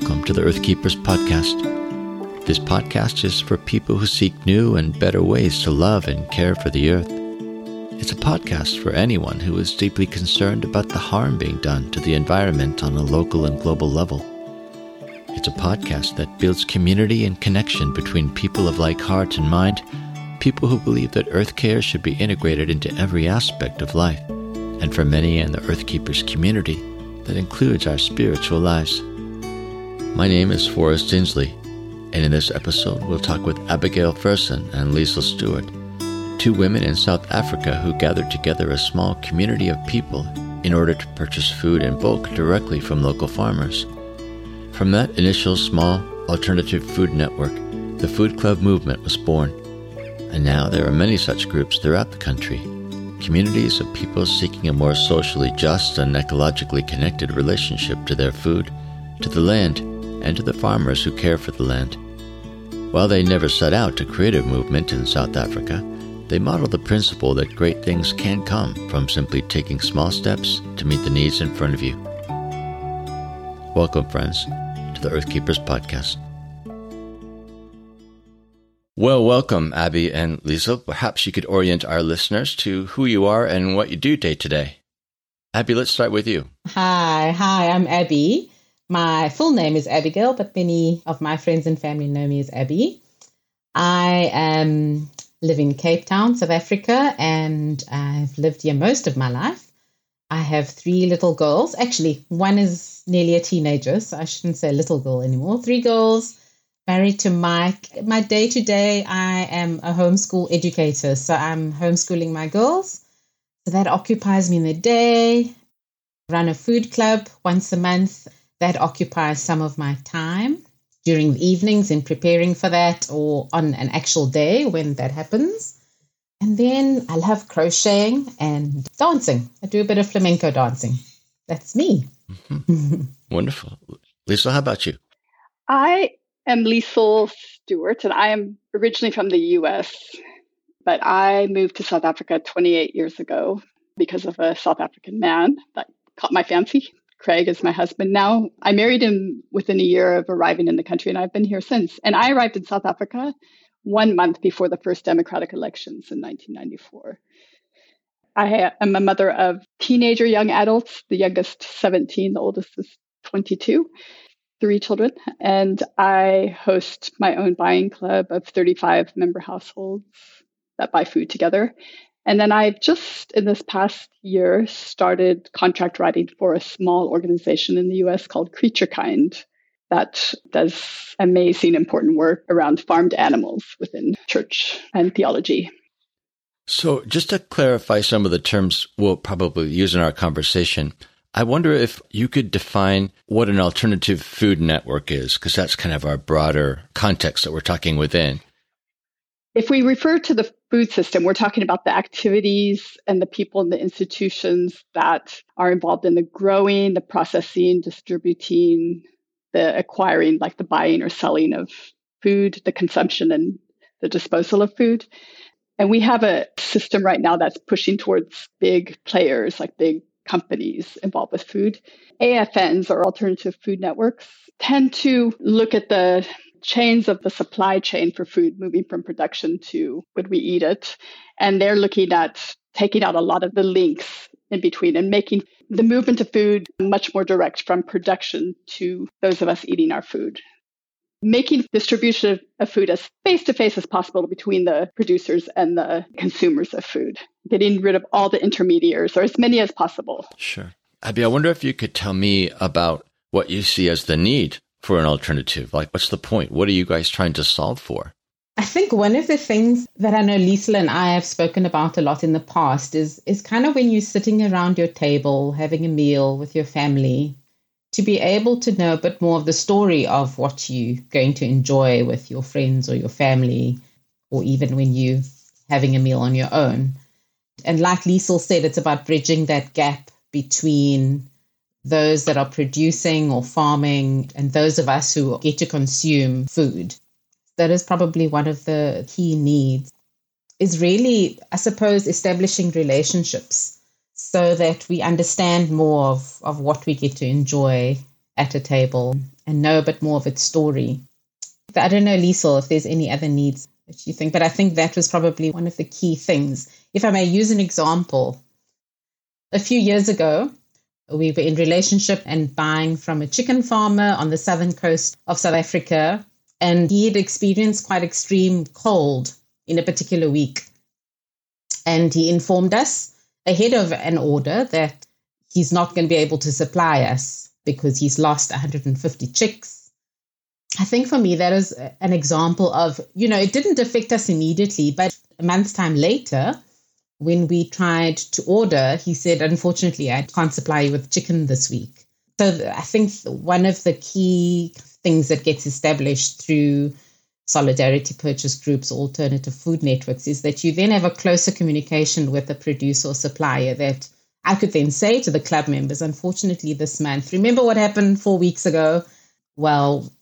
Welcome to the Earthkeepers podcast. This podcast is for people who seek new and better ways to love and care for the earth. It's a podcast for anyone who is deeply concerned about the harm being done to the environment on a local and global level. It's a podcast that builds community and connection between people of like heart and mind, people who believe that earth care should be integrated into every aspect of life, and for many in the Earthkeepers community, that includes our spiritual lives. My name is Forrest Inslee, and in this episode, we'll talk with Abigail Ferson and Liesl Stewart, two women in South Africa who gathered together a small community of people in order to purchase food in bulk directly from local farmers. From that initial small alternative food network, the Food Club movement was born. And now there are many such groups throughout the country communities of people seeking a more socially just and ecologically connected relationship to their food, to the land, and to the farmers who care for the land. While they never set out to create a movement in South Africa, they model the principle that great things can come from simply taking small steps to meet the needs in front of you. Welcome, friends, to the Earthkeepers podcast. Well, welcome, Abby and Liesl. Perhaps you could orient our listeners to who you are and what you do day to day. Abby, let's start with you. Hi, hi, I'm Abby. My full name is Abigail, but many of my friends and family know me as Abby. I um, live in Cape Town, South Africa, and I've lived here most of my life. I have three little girls. Actually, one is nearly a teenager, so I shouldn't say little girl anymore. Three girls, married to Mike. My day to day, I am a homeschool educator, so I'm homeschooling my girls. So that occupies me in the day. Run a food club once a month that occupies some of my time during the evenings in preparing for that or on an actual day when that happens. And then I love crocheting and dancing. I do a bit of flamenco dancing. That's me. Mm-hmm. Wonderful. Liesl, how about you? I am Liesl Stewart, and I am originally from the US, but I moved to South Africa 28 years ago because of a South African man that caught my fancy. Craig is my husband now. I married him within a year of arriving in the country, and I've been here since. And I arrived in South Africa one month before the first democratic elections in 1994. I am a mother of teenager young adults, the youngest 17, the oldest is 22, three children. And I host my own buying club of 35 member households that buy food together. And then I've just in this past year started contract writing for a small organization in the US called CreatureKind that does amazing, important work around farmed animals within church and theology. So, just to clarify some of the terms we'll probably use in our conversation, I wonder if you could define what an alternative food network is, because that's kind of our broader context that we're talking within. If we refer to the food system, we're talking about the activities and the people and the institutions that are involved in the growing, the processing, distributing, the acquiring, like the buying or selling of food, the consumption and the disposal of food. And we have a system right now that's pushing towards big players, like big companies involved with food. AFNs or alternative food networks tend to look at the chains of the supply chain for food moving from production to when we eat it. And they're looking at taking out a lot of the links in between and making the movement of food much more direct from production to those of us eating our food. Making distribution of food as face to face as possible between the producers and the consumers of food, getting rid of all the intermediaries or as many as possible. Sure. Abby, I wonder if you could tell me about what you see as the need for an alternative? Like, what's the point? What are you guys trying to solve for? I think one of the things that I know Liesl and I have spoken about a lot in the past is is kind of when you're sitting around your table having a meal with your family, to be able to know a bit more of the story of what you're going to enjoy with your friends or your family, or even when you're having a meal on your own. And like Liesl said, it's about bridging that gap between those that are producing or farming, and those of us who get to consume food. That is probably one of the key needs, is really, I suppose, establishing relationships so that we understand more of, of what we get to enjoy at a table and know a bit more of its story. I don't know, Liesl, if there's any other needs that you think, but I think that was probably one of the key things. If I may use an example, a few years ago, we were in relationship and buying from a chicken farmer on the southern coast of South Africa, and he had experienced quite extreme cold in a particular week. And he informed us ahead of an order that he's not going to be able to supply us because he's lost 150 chicks. I think for me, that is an example of, you know, it didn't affect us immediately, but a month's time later, when we tried to order, he said, unfortunately, I can't supply you with chicken this week. So I think one of the key things that gets established through solidarity purchase groups, alternative food networks, is that you then have a closer communication with the producer or supplier that I could then say to the club members, unfortunately, this month, remember what happened four weeks ago? Well,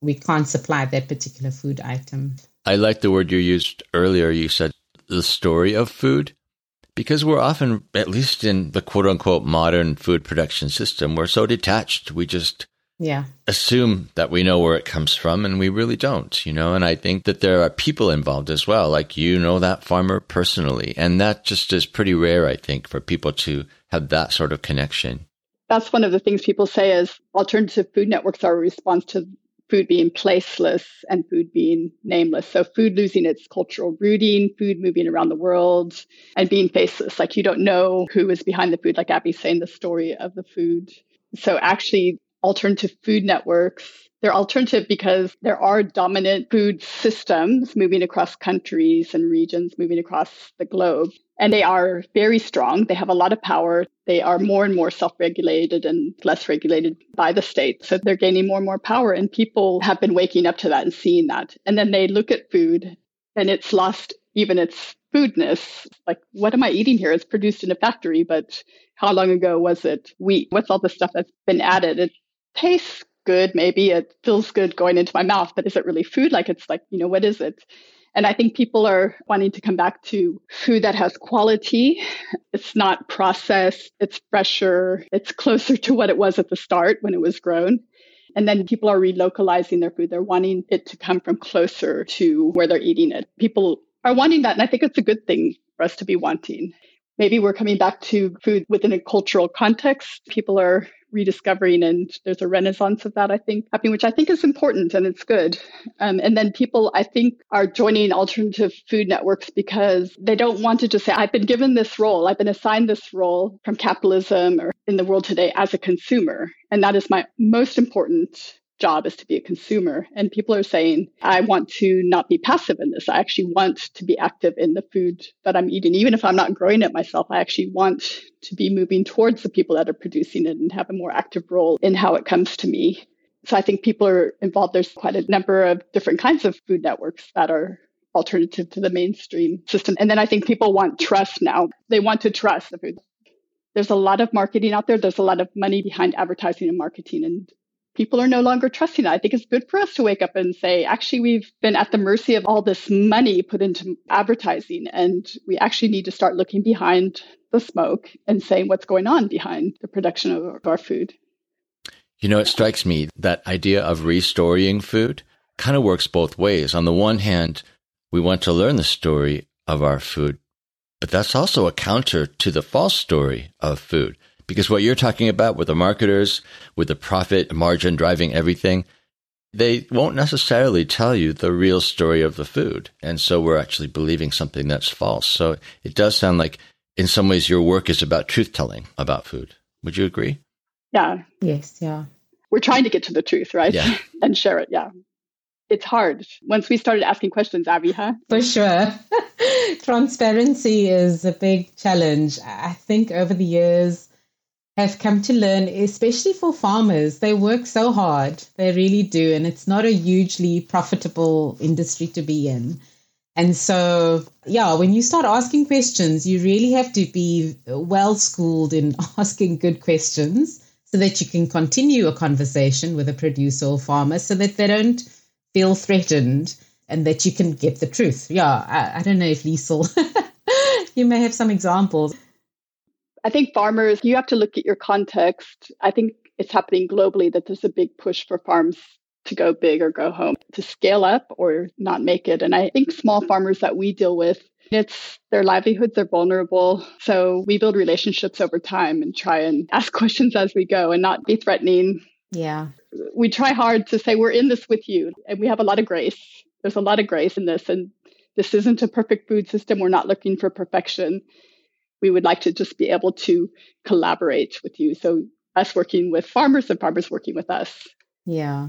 we can't supply that particular food item. I like the word you used earlier. You said the story of food because we're often, at least in the quote unquote modern food production system, we're so detached. We just yeah assume that we know where it comes from and we really don't you know and i think that there are people involved as well like you know that farmer personally and that just is pretty rare i think for people to have that sort of connection that's one of the things people say is alternative food networks are a response to food being placeless and food being nameless. So food losing its cultural rooting, food moving around the world and being faceless. Like you don't know who is behind the food, like Abby's saying the story of the food. So actually alternative food networks they're alternative because there are dominant food systems moving across countries and regions, moving across the globe. And they are very strong. They have a lot of power. They are more and more self regulated and less regulated by the state. So they're gaining more and more power. And people have been waking up to that and seeing that. And then they look at food and it's lost even its foodness. Like, what am I eating here? It's produced in a factory, but how long ago was it wheat? What's all the stuff that's been added? It tastes good. Maybe it feels good going into my mouth, but is it really food? Like it's like, you know, what is it? And I think people are wanting to come back to food that has quality. It's not processed, it's fresher, it's closer to what it was at the start when it was grown. And then people are relocalizing their food. They're wanting it to come from closer to where they're eating it. People are wanting that. And I think it's a good thing for us to be wanting. Maybe we're coming back to food within a cultural context. People are rediscovering and there's a renaissance of that i think happening which i think is important and it's good. Um, and then people i think are joining alternative food networks because they don't want to just say i've been given this role. I've been assigned this role from capitalism or in the world today as a consumer. And that is my most important job is to be a consumer. And people are saying, I want to not be passive in this. I actually want to be active in the food that I'm eating. Even if I'm not growing it myself, I actually want to be moving towards the people that are producing it and have a more active role in how it comes to me. So I think people are involved. There's quite a number of different kinds of food networks that are alternative to the mainstream system. And then I think people want trust now. They want to trust the food. There's a lot of marketing out there. There's a lot of money behind advertising and marketing. And people are no longer trusting that. I think it's good for us to wake up and say, actually, we've been at the mercy of all this money put into advertising, and we actually need to start looking behind the smoke and saying what's going on behind the production of our food. You know, it strikes me that idea of restoring food kind of works both ways. On the one hand, we want to learn the story of our food, but that's also a counter to the false story of food. Because what you're talking about with the marketers, with the profit margin driving everything, they won't necessarily tell you the real story of the food. And so we're actually believing something that's false. So it does sound like, in some ways, your work is about truth telling about food. Would you agree? Yeah. Yes. Yeah. We're trying to get to the truth, right? Yeah. and share it. Yeah. It's hard once we started asking questions, Abby, huh? For sure. Transparency is a big challenge. I think over the years, have come to learn, especially for farmers, they work so hard. They really do. And it's not a hugely profitable industry to be in. And so, yeah, when you start asking questions, you really have to be well schooled in asking good questions so that you can continue a conversation with a producer or farmer so that they don't feel threatened and that you can get the truth. Yeah, I, I don't know if Liesl, you may have some examples. I think farmers, you have to look at your context. I think it's happening globally that there's a big push for farms to go big or go home, to scale up or not make it. And I think small farmers that we deal with, it's their livelihoods are vulnerable. So we build relationships over time and try and ask questions as we go and not be threatening. Yeah. We try hard to say, we're in this with you. And we have a lot of grace. There's a lot of grace in this. And this isn't a perfect food system. We're not looking for perfection. We would like to just be able to collaborate with you. So us working with farmers and farmers working with us. Yeah.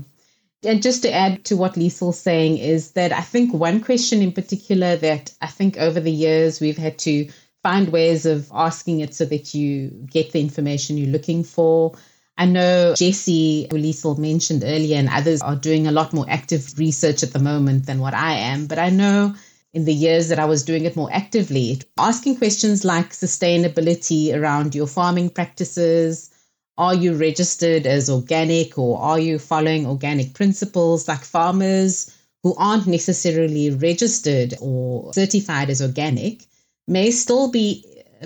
And just to add to what Liesl's saying is that I think one question in particular that I think over the years we've had to find ways of asking it so that you get the information you're looking for. I know Jesse, Liesl mentioned earlier, and others are doing a lot more active research at the moment than what I am. But I know in the years that I was doing it more actively, asking questions like sustainability around your farming practices, are you registered as organic or are you following organic principles like farmers who aren't necessarily registered or certified as organic may still be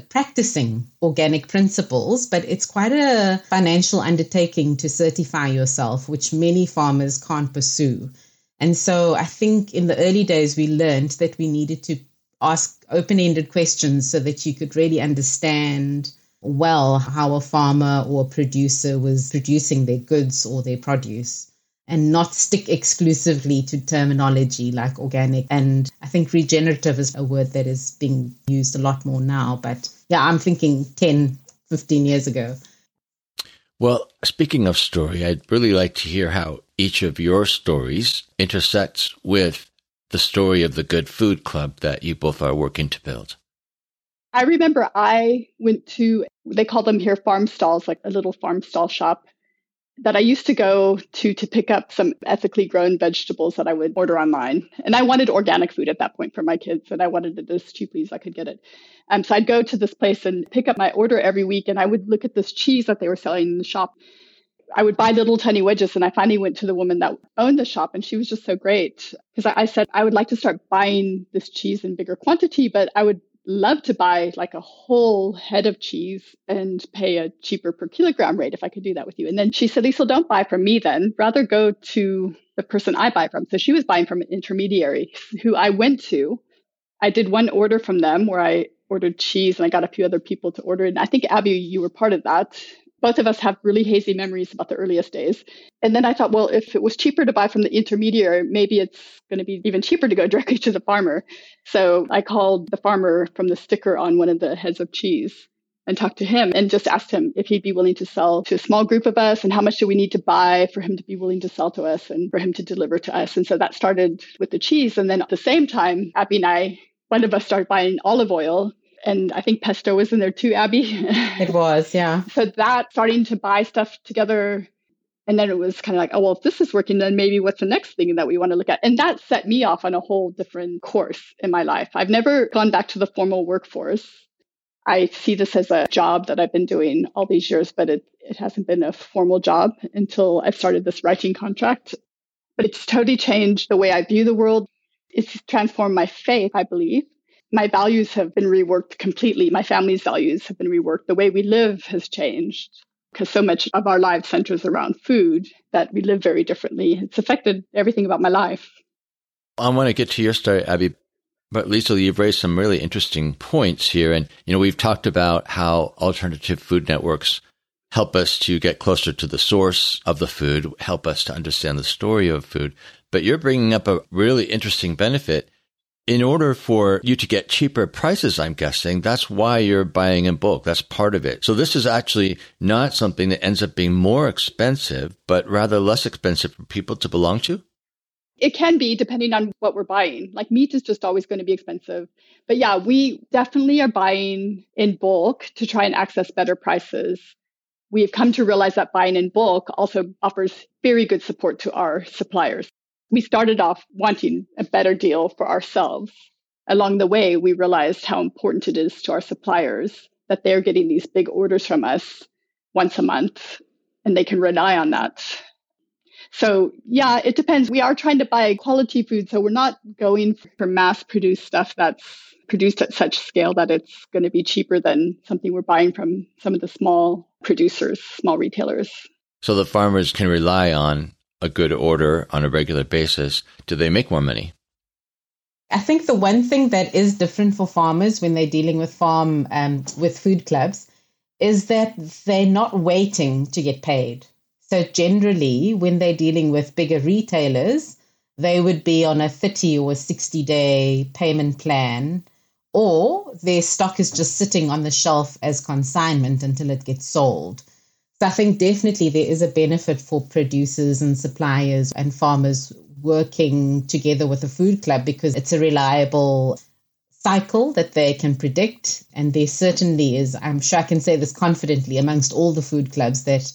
practicing organic principles, but it's quite a financial undertaking to certify yourself, which many farmers can't pursue. And so I think in the early days, we learned that we needed to ask open ended questions so that you could really understand well how a farmer or a producer was producing their goods or their produce and not stick exclusively to terminology like organic. And I think regenerative is a word that is being used a lot more now. But yeah, I'm thinking 10, 15 years ago. Well, speaking of story, I'd really like to hear how each of your stories intersects with the story of the Good Food Club that you both are working to build. I remember I went to, they call them here farm stalls, like a little farm stall shop that I used to go to to pick up some ethically grown vegetables that I would order online. And I wanted organic food at that point for my kids, and I wanted it as cheaply as I could get it. Um, so I'd go to this place and pick up my order every week, and I would look at this cheese that they were selling in the shop. I would buy little tiny wedges, and I finally went to the woman that owned the shop, and she was just so great because I, I said I would like to start buying this cheese in bigger quantity, but I would love to buy like a whole head of cheese and pay a cheaper per kilogram rate if I could do that with you. And then she said, Lisa, don't buy from me then. Rather go to the person I buy from. So she was buying from an intermediary who I went to. I did one order from them where I ordered cheese and I got a few other people to order. And I think Abby, you were part of that both of us have really hazy memories about the earliest days. And then I thought, well, if it was cheaper to buy from the intermediary, maybe it's going to be even cheaper to go directly to the farmer. So I called the farmer from the sticker on one of the heads of cheese and talked to him and just asked him if he'd be willing to sell to a small group of us and how much do we need to buy for him to be willing to sell to us and for him to deliver to us. And so that started with the cheese. And then at the same time, Abby and I, one of us started buying olive oil and I think pesto was in there too, Abby. It was, yeah. so that starting to buy stuff together. And then it was kind of like, oh, well, if this is working, then maybe what's the next thing that we want to look at? And that set me off on a whole different course in my life. I've never gone back to the formal workforce. I see this as a job that I've been doing all these years, but it, it hasn't been a formal job until I started this writing contract. But it's totally changed the way I view the world. It's transformed my faith, I believe my values have been reworked completely. My family's values have been reworked. The way we live has changed because so much of our lives centers around food that we live very differently. It's affected everything about my life. I want to get to your story, Abby. But Liesl, you've raised some really interesting points here. And, you know, we've talked about how alternative food networks help us to get closer to the source of the food, help us to understand the story of food. But you're bringing up a really interesting benefit in order for you to get cheaper prices, I'm guessing that's why you're buying in bulk. That's part of it. So this is actually not something that ends up being more expensive, but rather less expensive for people to belong to. It can be depending on what we're buying. Like meat is just always going to be expensive. But yeah, we definitely are buying in bulk to try and access better prices. We've come to realize that buying in bulk also offers very good support to our suppliers we started off wanting a better deal for ourselves. Along the way, we realized how important it is to our suppliers that they're getting these big orders from us once a month and they can rely on that. So, yeah, it depends. We are trying to buy quality food. So, we're not going for mass produced stuff that's produced at such scale that it's going to be cheaper than something we're buying from some of the small producers, small retailers. So the farmers can rely on a good order on a regular basis. Do they make more money? I think the one thing that is different for farmers when they're dealing with farm um, with food clubs is that they're not waiting to get paid. So generally, when they're dealing with bigger retailers, they would be on a 30 or a 60 day payment plan, or their stock is just sitting on the shelf as consignment until it gets sold. So I think definitely there is a benefit for producers and suppliers and farmers working together with a food club because it's a reliable cycle that they can predict. And there certainly is, I'm sure I can say this confidently, amongst all the food clubs that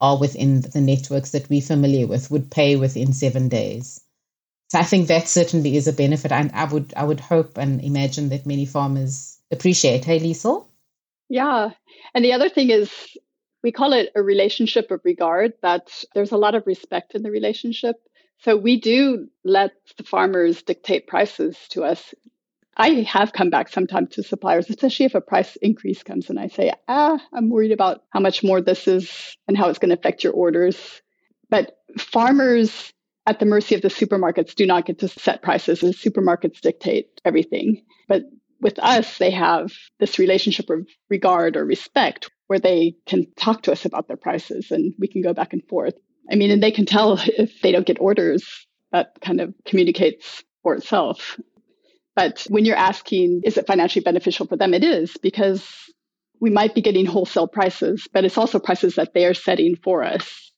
are within the networks that we're familiar with, would pay within seven days. So I think that certainly is a benefit. And I would I would hope and imagine that many farmers appreciate. Hey, Liesl? Yeah. And the other thing is we call it a relationship of regard, that there's a lot of respect in the relationship. So we do let the farmers dictate prices to us. I have come back sometimes to suppliers, especially if a price increase comes and I say, ah, I'm worried about how much more this is and how it's going to affect your orders. But farmers at the mercy of the supermarkets do not get to set prices. The supermarkets dictate everything. But with us, they have this relationship of regard or respect where they can talk to us about their prices and we can go back and forth. I mean, and they can tell if they don't get orders, that kind of communicates for itself. But when you're asking, is it financially beneficial for them? It is because we might be getting wholesale prices, but it's also prices that they are setting for us.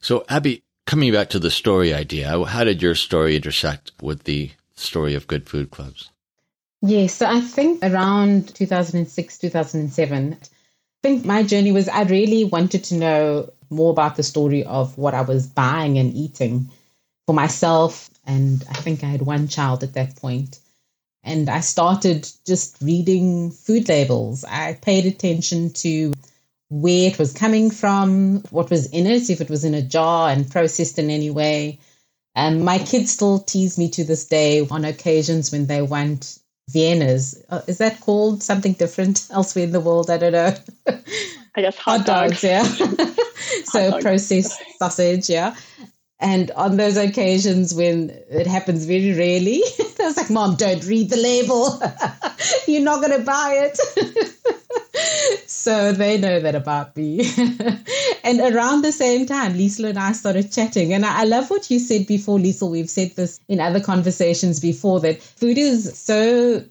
So, Abby, coming back to the story idea, how did your story intersect with the story of good food clubs? Yes, so I think around 2006, 2007, I think my journey was I really wanted to know more about the story of what I was buying and eating for myself. And I think I had one child at that point. And I started just reading food labels. I paid attention to where it was coming from, what was in it, if it was in a jar and processed in any way. And my kids still tease me to this day on occasions when they want Viennas. Uh, is that called something different elsewhere in the world? I don't know. I guess hot, hot dogs. dogs. Yeah. so processed sausage. Yeah. And on those occasions when it happens very rarely, I was like, Mom, don't read the label. You're not going to buy it. so they know that about me. and around the same time, Liesl and I started chatting. And I, I love what you said before, Liesl. We've said this in other conversations before that food is so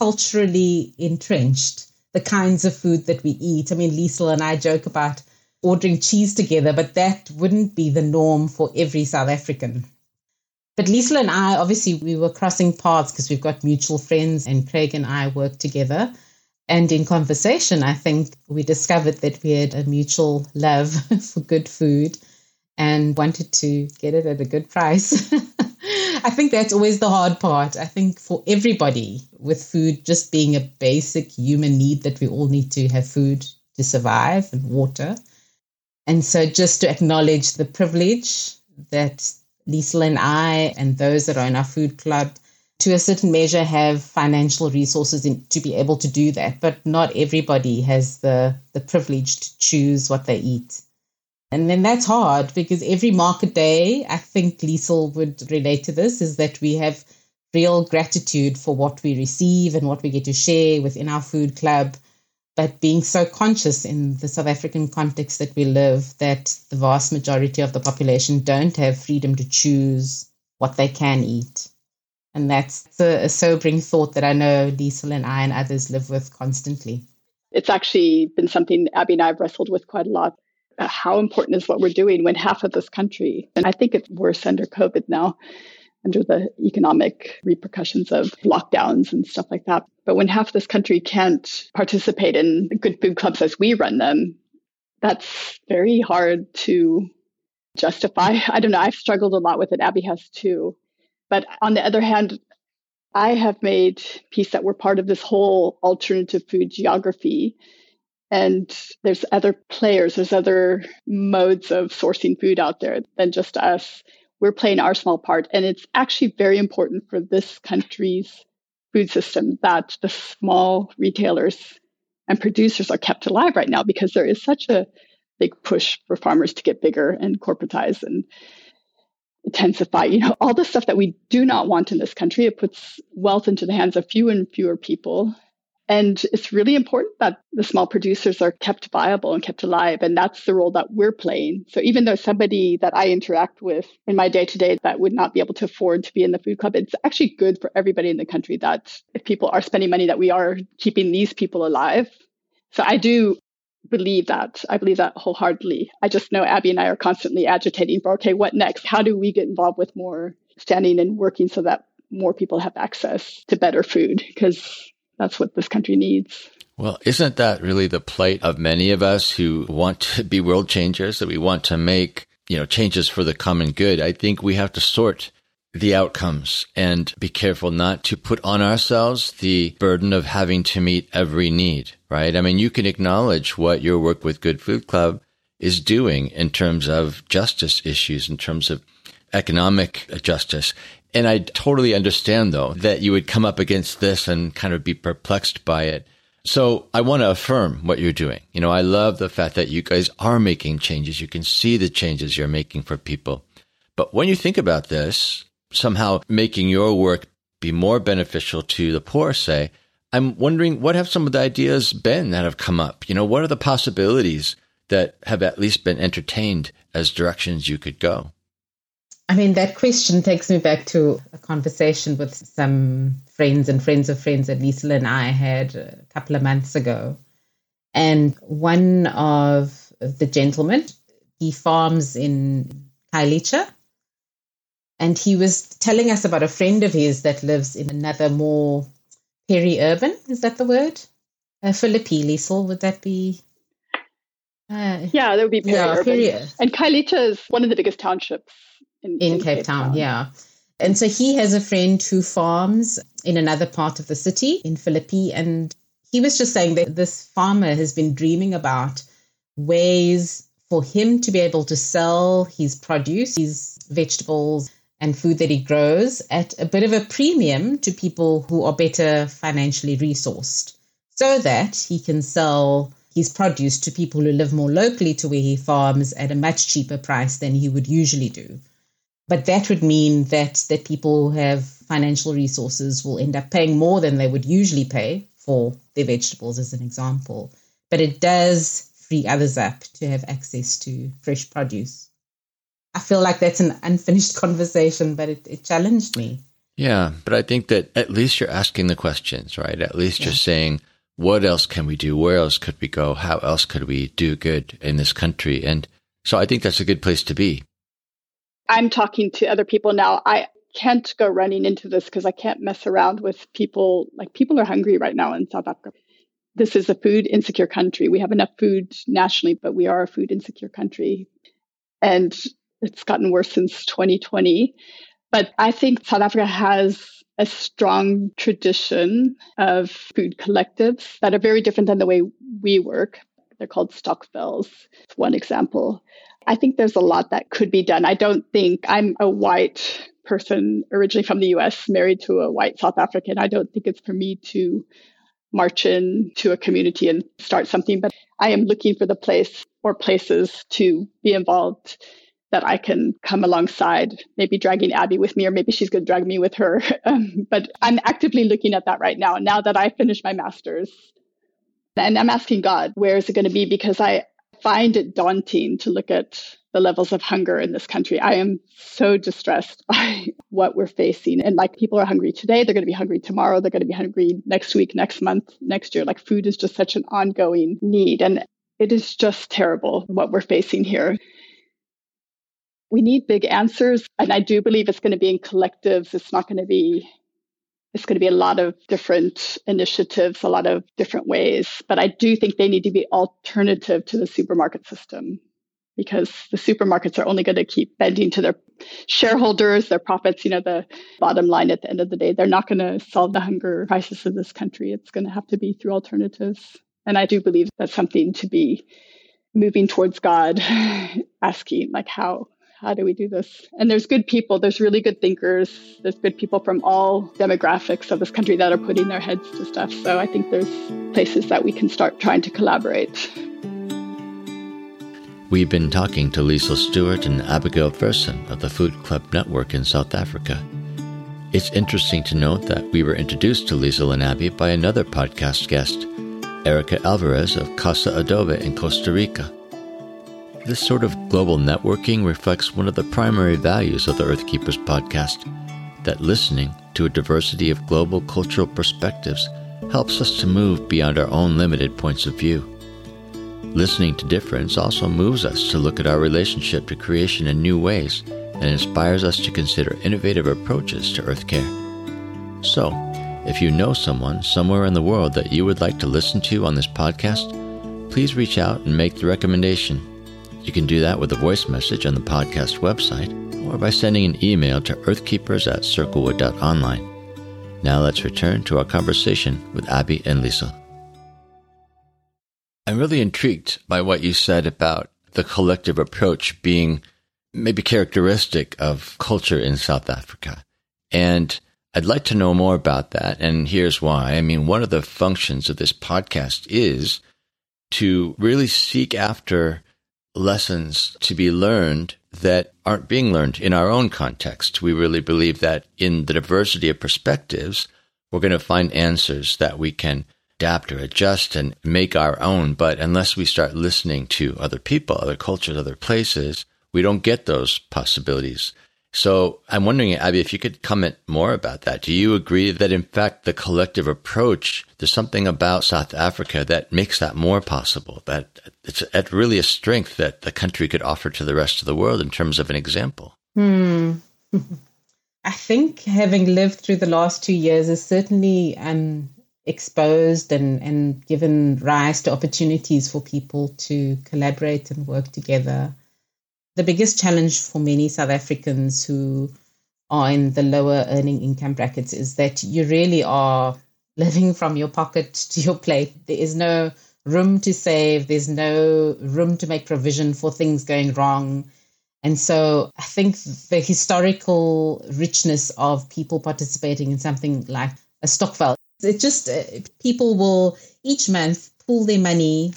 culturally entrenched, the kinds of food that we eat. I mean, Liesl and I joke about ordering cheese together, but that wouldn't be the norm for every South African. But Liesl and I, obviously, we were crossing paths because we've got mutual friends, and Craig and I work together. And in conversation, I think we discovered that we had a mutual love for good food and wanted to get it at a good price. I think that's always the hard part. I think for everybody, with food just being a basic human need that we all need to have food to survive and water. And so just to acknowledge the privilege that Liesl and I and those that are in our food club to a certain measure have financial resources in, to be able to do that. But not everybody has the, the privilege to choose what they eat. And then that's hard because every market day, I think Liesl would relate to this, is that we have real gratitude for what we receive and what we get to share within our food club but being so conscious in the South African context that we live that the vast majority of the population don't have freedom to choose what they can eat. And that's a, a sobering thought that I know Liesl and I and others live with constantly. It's actually been something Abby and I have wrestled with quite a lot. Uh, how important is what we're doing when half of this country, and I think it's worse under COVID now, under the economic repercussions of lockdowns and stuff like that. But when half this country can't participate in good food clubs as we run them, that's very hard to justify. I don't know. I've struggled a lot with it. Abby has too. But on the other hand, I have made peace that we're part of this whole alternative food geography. And there's other players, there's other modes of sourcing food out there than just us we're playing our small part. And it's actually very important for this country's food system that the small retailers and producers are kept alive right now because there is such a big push for farmers to get bigger and corporatize and intensify, you know, all the stuff that we do not want in this country. It puts wealth into the hands of fewer and fewer people. And it's really important that the small producers are kept viable and kept alive. And that's the role that we're playing. So even though somebody that I interact with in my day to day that would not be able to afford to be in the food club, it's actually good for everybody in the country that if people are spending money, that we are keeping these people alive. So I do believe that. I believe that wholeheartedly. I just know Abby and I are constantly agitating for okay, what next? How do we get involved with more standing and working so that more people have access to better food? Because that's what this country needs. Well, isn't that really the plight of many of us who want to be world changers, that we want to make, you know, changes for the common good? I think we have to sort the outcomes and be careful not to put on ourselves the burden of having to meet every need, right? I mean, you can acknowledge what your work with Good Food Club is doing in terms of justice issues, in terms of economic justice. And I totally understand though that you would come up against this and kind of be perplexed by it. So I want to affirm what you're doing. You know, I love the fact that you guys are making changes. You can see the changes you're making for people. But when you think about this, somehow making your work be more beneficial to the poor, say, I'm wondering what have some of the ideas been that have come up? You know, what are the possibilities that have at least been entertained as directions you could go? I mean, that question takes me back to a conversation with some friends and friends of friends that Liesl and I had a couple of months ago. And one of the gentlemen, he farms in Khayelitsha. And he was telling us about a friend of his that lives in another more peri-urban, is that the word? Uh, Philippi, Liesl, would that be? Uh, yeah, that would be peri-urban. Yeah, peri- and Khayelitsha is one of the biggest townships in, in, in Cape, Cape Town, Town, yeah. And so he has a friend who farms in another part of the city in Philippi. And he was just saying that this farmer has been dreaming about ways for him to be able to sell his produce, his vegetables, and food that he grows at a bit of a premium to people who are better financially resourced so that he can sell his produce to people who live more locally to where he farms at a much cheaper price than he would usually do. But that would mean that that people who have financial resources will end up paying more than they would usually pay for their vegetables, as an example. But it does free others up to have access to fresh produce. I feel like that's an unfinished conversation, but it, it challenged me. Yeah, but I think that at least you're asking the questions, right? At least yeah. you're saying, what else can we do? Where else could we go? How else could we do good in this country? And so I think that's a good place to be. I'm talking to other people now. I can't go running into this because I can't mess around with people. Like people are hungry right now in South Africa. This is a food insecure country. We have enough food nationally, but we are a food insecure country. And it's gotten worse since 2020. But I think South Africa has a strong tradition of food collectives that are very different than the way we work. They're called stokvels. It's one example. I think there's a lot that could be done. I don't think I'm a white person originally from the US, married to a white South African. I don't think it's for me to march in to a community and start something, but I am looking for the place or places to be involved that I can come alongside, maybe dragging Abby with me, or maybe she's going to drag me with her. Um, but I'm actively looking at that right now, now that I finished my master's. And I'm asking God, where is it going to be? Because I, find it daunting to look at the levels of hunger in this country. I am so distressed by what we're facing. And like people are hungry today, they're going to be hungry tomorrow, they're going to be hungry next week, next month, next year. Like food is just such an ongoing need. And it is just terrible what we're facing here. We need big answers. And I do believe it's going to be in collectives. It's not going to be it's going to be a lot of different initiatives, a lot of different ways. But I do think they need to be alternative to the supermarket system because the supermarkets are only going to keep bending to their shareholders, their profits, you know, the bottom line at the end of the day. They're not going to solve the hunger crisis of this country. It's going to have to be through alternatives. And I do believe that's something to be moving towards God, asking, like, how how do we do this? And there's good people, there's really good thinkers, there's good people from all demographics of this country that are putting their heads to stuff. So I think there's places that we can start trying to collaborate. We've been talking to Liesl Stewart and Abigail Fersen of the Food Club Network in South Africa. It's interesting to note that we were introduced to Liesl and Abby by another podcast guest, Erica Alvarez of Casa Adobe in Costa Rica. This sort of global networking reflects one of the primary values of the Earthkeepers podcast that listening to a diversity of global cultural perspectives helps us to move beyond our own limited points of view. Listening to difference also moves us to look at our relationship to creation in new ways and inspires us to consider innovative approaches to earth care. So, if you know someone somewhere in the world that you would like to listen to on this podcast, please reach out and make the recommendation. You can do that with a voice message on the podcast website or by sending an email to earthkeepers at circlewood.online. Now let's return to our conversation with Abby and Liesl. I'm really intrigued by what you said about the collective approach being maybe characteristic of culture in South Africa. And I'd like to know more about that. And here's why. I mean, one of the functions of this podcast is to really seek after lessons to be learned that aren't being learned in our own context. We really believe that in the diversity of perspectives, we're going to find answers that we can adapt or adjust and make our own. But unless we start listening to other people, other cultures, other places, we don't get those possibilities. So I'm wondering, Abby, if you could comment more about that. Do you agree that in fact the collective approach, there's something about South Africa that makes that more possible? That it's, really a strength that the country could offer to the rest of the world in terms of an example. Hmm. I think having lived through the last two years is certainly um, exposed and, and given rise to opportunities for people to collaborate and work together. The biggest challenge for many South Africans who are in the lower earning income brackets is that you really are living from your pocket to your plate. There is no room to save, there's no room to make provision for things going wrong. And so I think the historical richness of people participating in something like a stokvel it just uh, people will each month pool their money.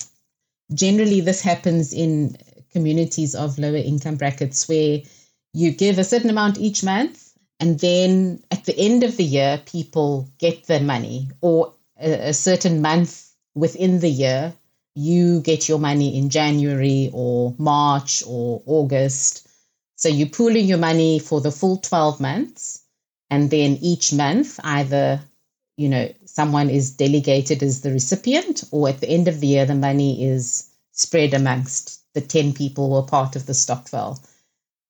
Generally, this happens in communities of lower income brackets where you give a certain amount each month, and then at the end of the year, people get their money, or a, a certain month within the year, you get your money in January or March or August. So you're pooling your money for the full 12 months. And then each month, either you know, someone is delegated as the recipient, or at the end of the year, the money is spread amongst the 10 people who are part of the stokvel.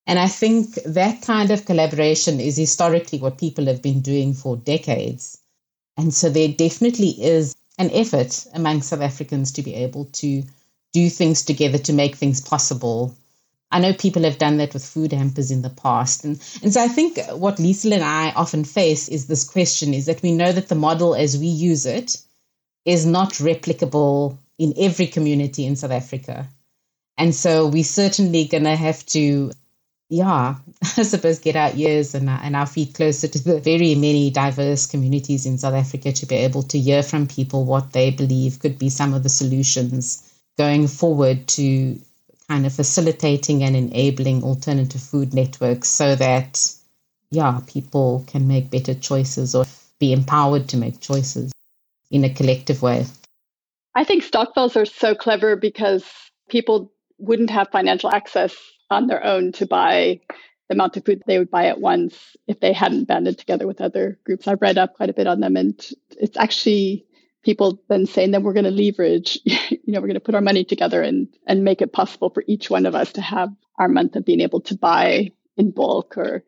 And I think that kind of collaboration is historically what people have been doing for decades. And so there definitely is an effort among South Africans to be able to do things together to make things possible I know people have done that with food hampers in the past. And, and so I think what Liesl and I often face is this question is that we know that the model as we use it is not replicable in every community in South Africa. And so we're certainly going to have to, yeah, I suppose get our ears and, and our feet closer to the very many diverse communities in South Africa to be able to hear from people what they believe could be some of the solutions going forward to kind of facilitating and enabling alternative food networks so that, yeah, people can make better choices or be empowered to make choices in a collective way. I think stokvels are so clever because people wouldn't have financial access on their own to buy the amount of food they would buy at once if they hadn't banded together with other groups. I've read up quite a bit on them, and it's actually people then saying that we're going to leverage, you know, we're going to put our money together and, and make it possible for each one of us to have our month of being able to buy in bulk or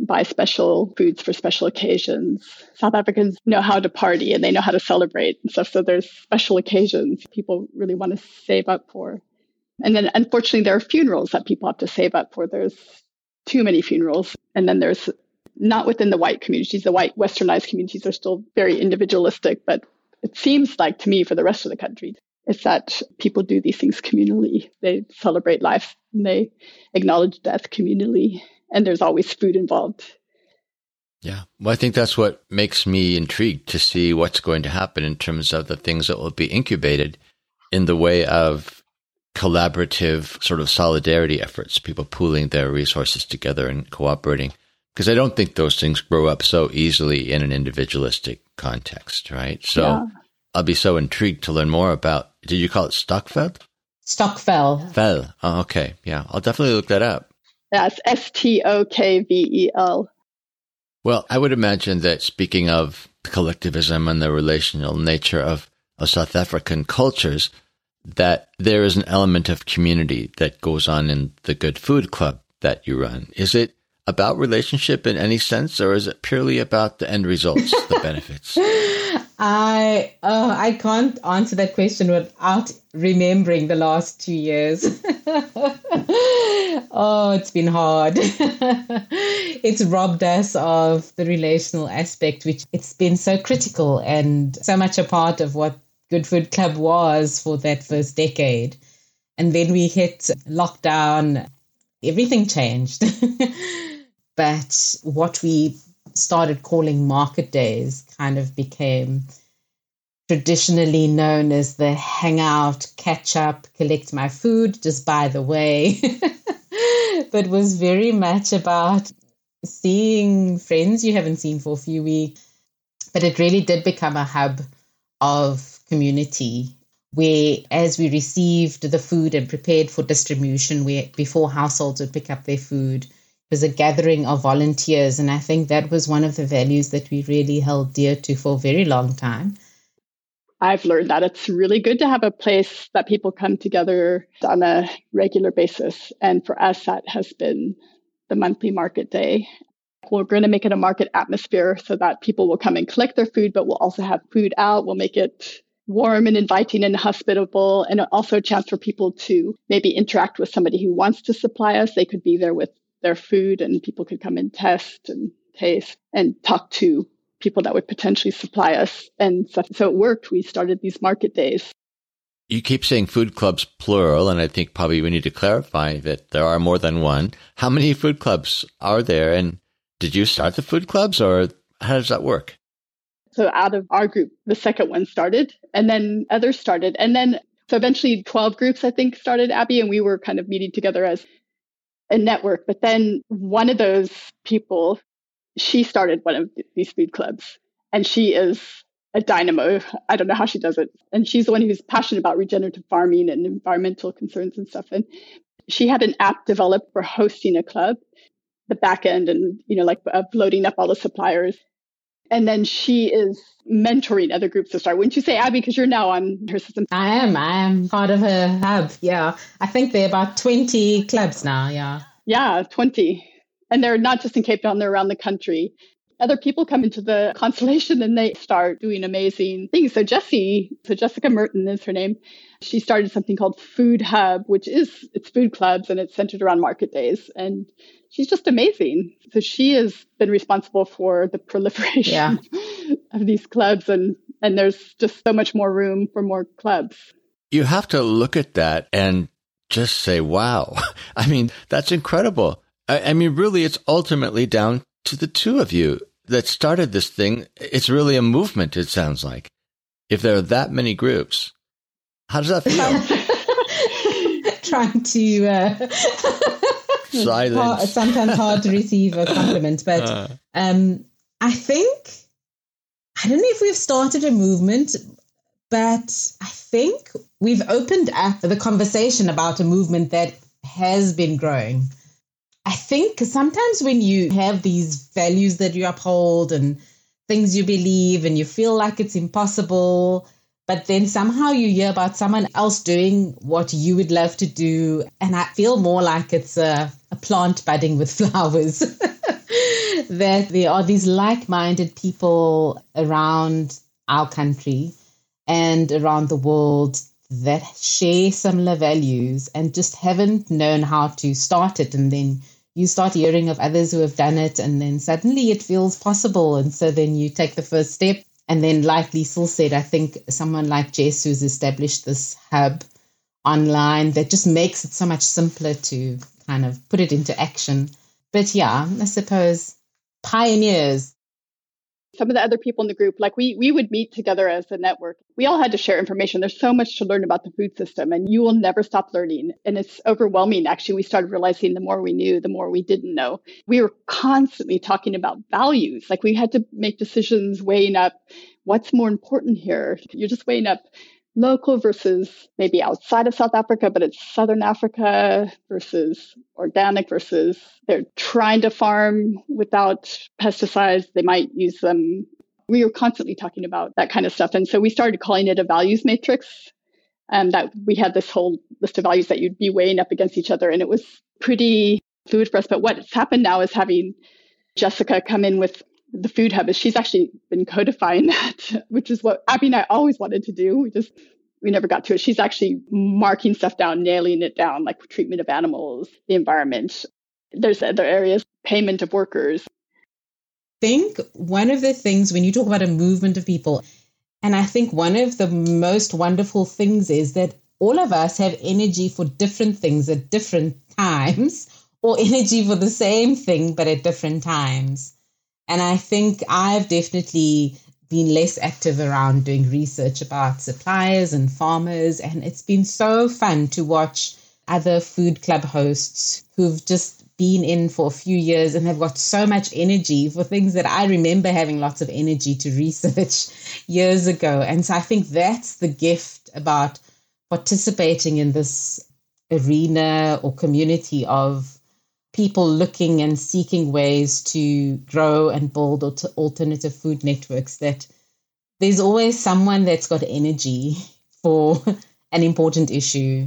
buy special foods for special occasions. South Africans know how to party and they know how to celebrate and stuff. So there's special occasions people really want to save up for. And then unfortunately, there are funerals that people have to save up for. There's too many funerals. And then there's not within the white communities. The white westernized communities are still very individualistic, but it seems like to me for the rest of the country it's that people do these things communally. They celebrate life and they acknowledge death communally, and there's always food involved. Yeah. Well, I think that's what makes me intrigued to see what's going to happen in terms of the things that will be incubated in the way of collaborative sort of solidarity efforts, people pooling their resources together and cooperating. Because I don't think those things grow up so easily in an individualistic context, right? So yeah. I'll be so intrigued to learn more about. Did you call it Stockfeld? Stokvel. Fell. Oh, okay. Yeah, I'll definitely look that up. That's S T O K V E L. Well, I would imagine that speaking of collectivism and the relational nature of, of South African cultures, that there is an element of community that goes on in the Good Food Club that you run. Is it about relationship in any sense, or is it purely about the end results, the benefits? I uh, I can't answer that question without remembering the last two years. oh, it's been hard. it's robbed us of the relational aspect, which it's been so critical and so much a part of what Good Food Club was for that first decade. And then we hit lockdown, everything changed. but what we started calling market days kind of became traditionally known as the hangout, catch up, collect my food, just by the way, but was very much about seeing friends you haven't seen for a few weeks. But it really did become a hub of community where as we received the food and prepared for distribution where before households would pick up their food it was a gathering of volunteers and i think that was one of the values that we really held dear to for a very long time I've learned that it's really good to have a place that people come together on a regular basis. And for us, that has been the monthly market day. We're going to make it a market atmosphere so that people will come and collect their food, but we'll also have food out. We'll make it warm and inviting and hospitable, and also a chance for people to maybe interact with somebody who wants to supply us. They could be there with their food, and people could come and test and taste and talk to people that would potentially supply us. And so, so it worked. We started these market days. You keep saying food clubs plural, and I think probably we need to clarify that there are more than one. How many food clubs are there? And did you start the food clubs, or how does that work? So out of our group, the second one started, and then others started. And then so eventually 12 groups, I think, started Abby, and we were kind of meeting together as a network. But then one of those people, she started one of these food clubs, and she is a dynamo. I don't know how she does it. And she's the one who's passionate about regenerative farming and environmental concerns and stuff. And she had an app developed for hosting a club, the back end and, you know, like uploading up all the suppliers and then she is mentoring other groups to start. Wouldn't you say, Abby, because you're now on her system? I am. I am part of her hub. Yeah. I think there are about 20 clubs now. Yeah. Yeah, 20. And they're not just in Cape Town, they're around the country. Other people come into the constellation and they start doing amazing things. So Jessie, so Jessica Merton is her name. She started something called Food Hub, which is it's food clubs and it's centered around market days. And she's just amazing. So she has been responsible for the proliferation yeah. of these clubs and and there's just so much more room for more clubs. You have to look at that and just say, wow. I mean, that's incredible. I, I mean, really, it's ultimately down to the two of you that started this thing. It's really a movement, it sounds like. If there are that many groups, how does that feel? Trying to uh, Silence. Hard, sometimes hard to receive a compliment, but uh. um, I think I don't know if we've started a movement, but I think we've opened up the conversation about a movement that has been growing. I think sometimes when you have these values that you uphold and things you believe and you feel like it's impossible, but then somehow you hear about someone else doing what you would love to do. And I feel more like it's a, a plant budding with flowers. that there are these like minded people around our country and around the world that share similar values and just haven't known how to start it. And then you start hearing of others who have done it, and then suddenly it feels possible. And so then you take the first step and then, like Liesl said, I think someone like Jess who's established this hub online that just makes it so much simpler to kind of put it into action. But yeah, I suppose pioneers. Some of the other people in the group, like we we would meet together as a network. We all had to share information. There's so much to learn about the food system, and you will never stop learning. And it's overwhelming. Actually, we started realizing the more we knew, the more we didn't know. We were constantly talking about values. Like we had to make decisions weighing up what's more important here. You're just weighing up local versus maybe outside of South Africa, but it's Southern Africa versus organic versus they're trying to farm without pesticides. They might use them. We were constantly talking about that kind of stuff. And so we started calling it a values matrix. And that we had this whole list of values that you'd be weighing up against each other. And it was pretty fluid for us. But what's happened now is having Jessica come in with the food hub is she's actually been codifying that, which is what Abby and I always wanted to do. We just we never got to it. She's actually marking stuff down, nailing it down, like treatment of animals, the environment. There's other areas, payment of workers. Think one of the things when you talk about a movement of people, and I think one of the most wonderful things is that all of us have energy for different things at different times, or energy for the same thing but at different times. And I think I've definitely been less active around doing research about suppliers and farmers. And it's been so fun to watch other food club hosts who've just been in for a few years and have got so much energy for things that I remember having lots of energy to research years ago. And so I think that's the gift about participating in this arena or community of people looking and seeking ways to grow and build alternative food networks that there's always someone that's got energy for an important issue.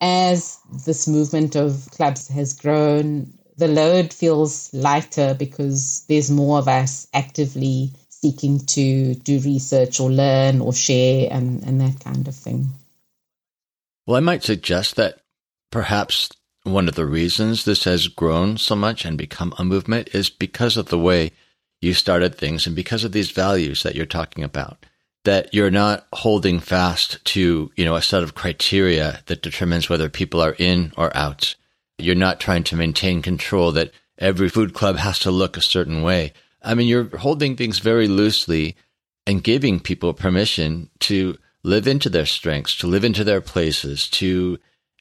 As this movement of clubs has grown, the load feels lighter because there's more of us actively seeking to do research or learn or share and, and that kind of thing. Well, I might suggest that perhaps one of the reasons this has grown so much and become a movement is because of the way you started things and because of these values that you're talking about. That you're not holding fast to, you know, a set of criteria that determines whether people are in or out. You're not trying to maintain control that every food club has to look a certain way. I mean, you're holding things very loosely and giving people permission to live into their strengths, to live into their places, to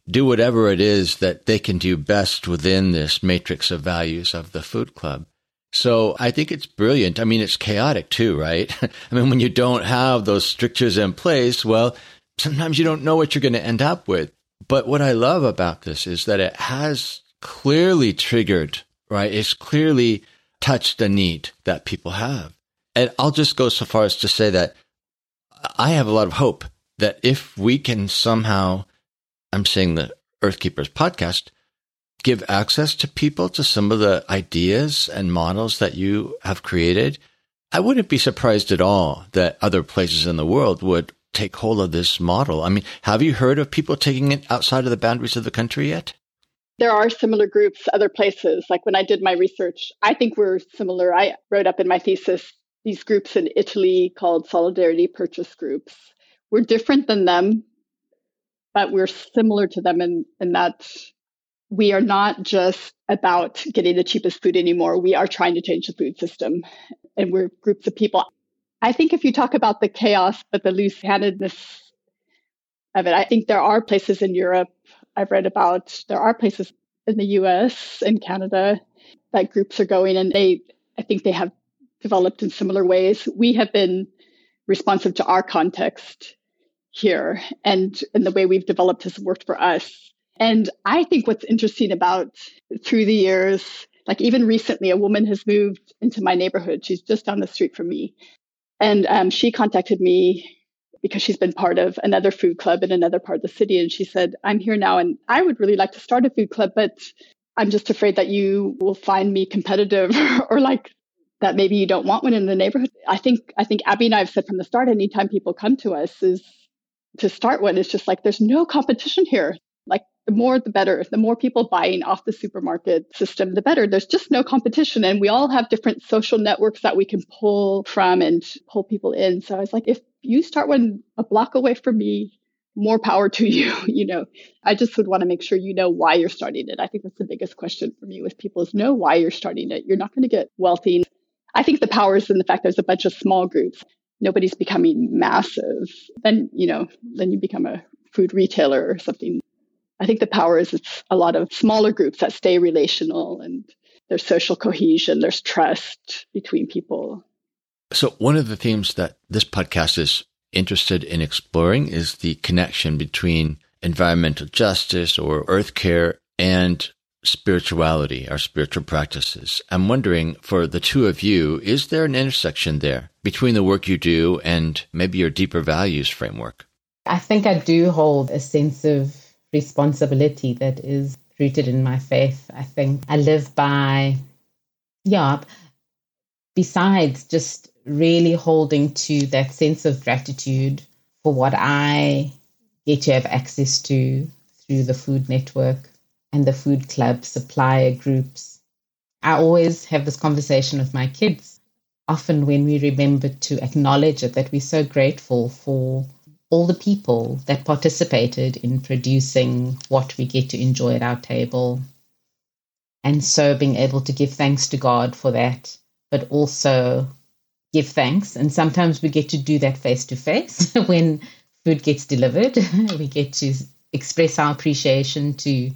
do whatever it is that they can do best within this matrix of values of the food club. So I think it's brilliant. I mean, it's chaotic too, right? I mean, when you don't have those strictures in place, well, sometimes you don't know what you're going to end up with. But what I love about this is that it has clearly triggered, right? It's clearly touched a need that people have. And I'll just go so far as to say that I have a lot of hope that if we can somehow I'm saying the Earthkeepers podcast, give access to people to some of the ideas and models that you have created, I wouldn't be surprised at all that other places in the world would take hold of this model. I mean, have you heard of people taking it outside of the boundaries of the country yet? There are similar groups other places. Like when I did my research, I think we're similar. I wrote up in my thesis these groups in Italy called Solidarity Purchase Groups. We're different than them but we're similar to them in, in that we are not just about getting the cheapest food anymore. We are trying to change the food system, and we're groups of people. I think if you talk about the chaos, but the loose handedness of it, I think there are places in Europe I've read about, there are places in the US and Canada that groups are going, and they, I think they have developed in similar ways. We have been responsive to our context here and, and the way we've developed has worked for us. And I think what's interesting about through the years, like even recently, a woman has moved into my neighborhood. She's just down the street from me. And um, she contacted me because she's been part of another food club in another part of the city. And she said, I'm here now and I would really like to start a food club, but I'm just afraid that you will find me competitive or like that maybe you don't want one in the neighborhood. I think I think Abby and I have said from the start, anytime people come to us is to start with, it's just like there's no competition here. Like the more the better. The more people buying off the supermarket system, the better. There's just no competition. And we all have different social networks that we can pull from and pull people in. So I was like, if you start one a block away from me, more power to you. You know, I just would want to make sure you know why you're starting it. I think that's the biggest question for me with people is know why you're starting it. You're not going to get wealthy. I think the power is in the fact there's a bunch of small groups. Nobody's becoming massive. Then, you know, then you become a food retailer or something. I think the power is it's a lot of smaller groups that stay relational and there's social cohesion, there's trust between people. So, one of the themes that this podcast is interested in exploring is the connection between environmental justice or earth care and spirituality, our spiritual practices. I'm wondering for the two of you, is there an intersection there between the work you do and maybe your deeper values framework? I think I do hold a sense of responsibility that is rooted in my faith. I think I live by, yeah, besides just really holding to that sense of gratitude for what I get to have access to through the Food Network and the Food Club supplier groups. I always have this conversation with my kids. Often, when we remember to acknowledge it, that we're so grateful for all the people that participated in producing what we get to enjoy at our table. And so being able to give thanks to God for that, but also give thanks. And sometimes we get to do that face to face when food gets delivered. we get to express our appreciation to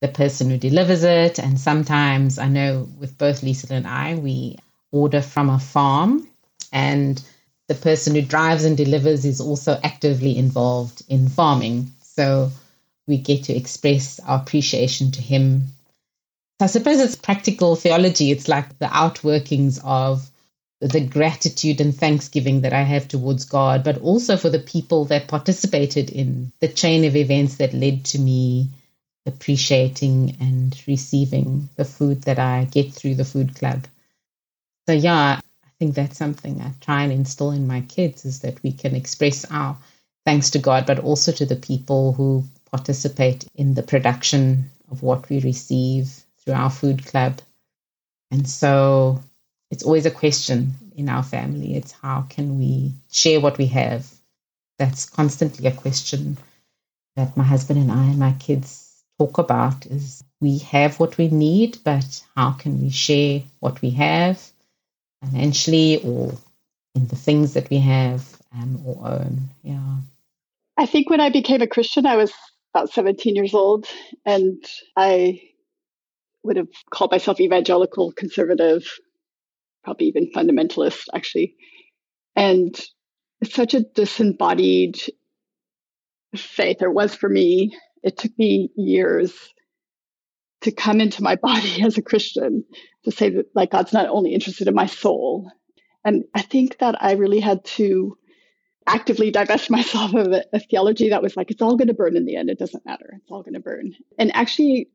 the person who delivers it. And sometimes I know with both Liesl and I, we order from a farm and the person who drives and delivers is also actively involved in farming. So we get to express our appreciation to him. I suppose it's practical theology. It's like the outworkings of the gratitude and thanksgiving that I have towards God, but also for the people that participated in the chain of events that led to me appreciating and receiving the food that I get through the food club. So, yeah, I think that's something I try and instill in my kids is that we can express our thanks to God, but also to the people who participate in the production of what we receive through our food club. And so it's always a question in our family. It's how can we share what we have? That's constantly a question that my husband and I and my kids talk about is we have what we need, but how can we share what we have financially or in the things that we have um, or own? Yeah. I think when I became a Christian, I was about 17 years old, and I would have called myself evangelical, conservative, probably even fundamentalist, actually. And it's such a disembodied faith, or was for me, it took me years to come into my body as a Christian to say that like God's not only interested in my soul. And I think that I really had to actively divest myself of a, a theology that was like, it's all going to burn in the end. It doesn't matter. It's all going to burn. And actually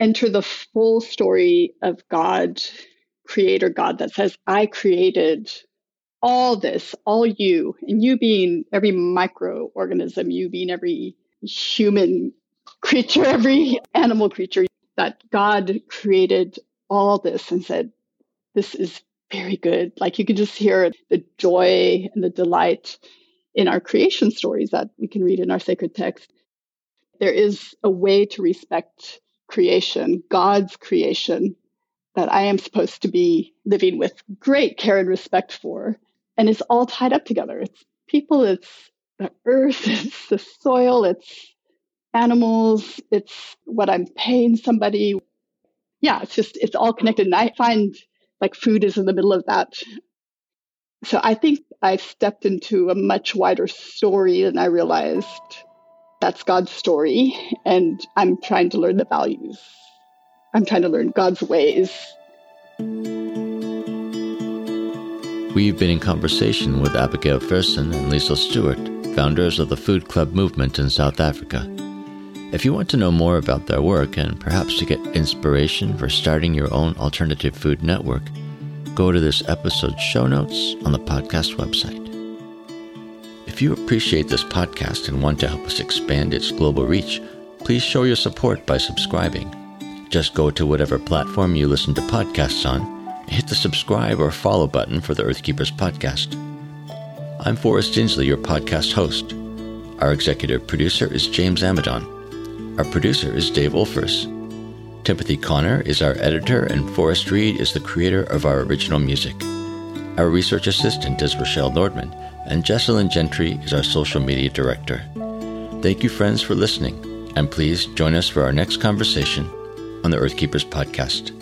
enter the full story of God, creator God, that says, I created all this, all you, and you being every microorganism, you being every human creature, every animal creature, that God created all this and said, This is very good. Like you can just hear the joy and the delight in our creation stories that we can read in our sacred text. There is a way to respect creation, God's creation, that I am supposed to be living with great care and respect for. And it's all tied up together. It's people, it's the earth, it's the soil, it's animals, it's what I'm paying somebody. Yeah, it's just, it's all connected. And I find like food is in the middle of that. So I think I've stepped into a much wider story than I realized. That's God's story. And I'm trying to learn the values. I'm trying to learn God's ways. We've been in conversation with Abigail Fersen and Liesl Stewart, founders of the Food Club movement in South Africa. If you want to know more about their work and perhaps to get inspiration for starting your own alternative food network, go to this episode's show notes on the podcast website. If you appreciate this podcast and want to help us expand its global reach, please show your support by subscribing. Just go to whatever platform you listen to podcasts on and hit the subscribe or follow button for the Earthkeepers podcast. I'm Forrest Inslee, your podcast host. Our executive producer is James Amadon. Our producer is Dave Wolfers. Timothy Connor is our editor, and Forrest Reed is the creator of our original music. Our research assistant is Rochelle Nordman, and Jesselyn Gentry is our social media director. Thank you, friends, for listening, and please join us for our next conversation on the Earthkeepers podcast.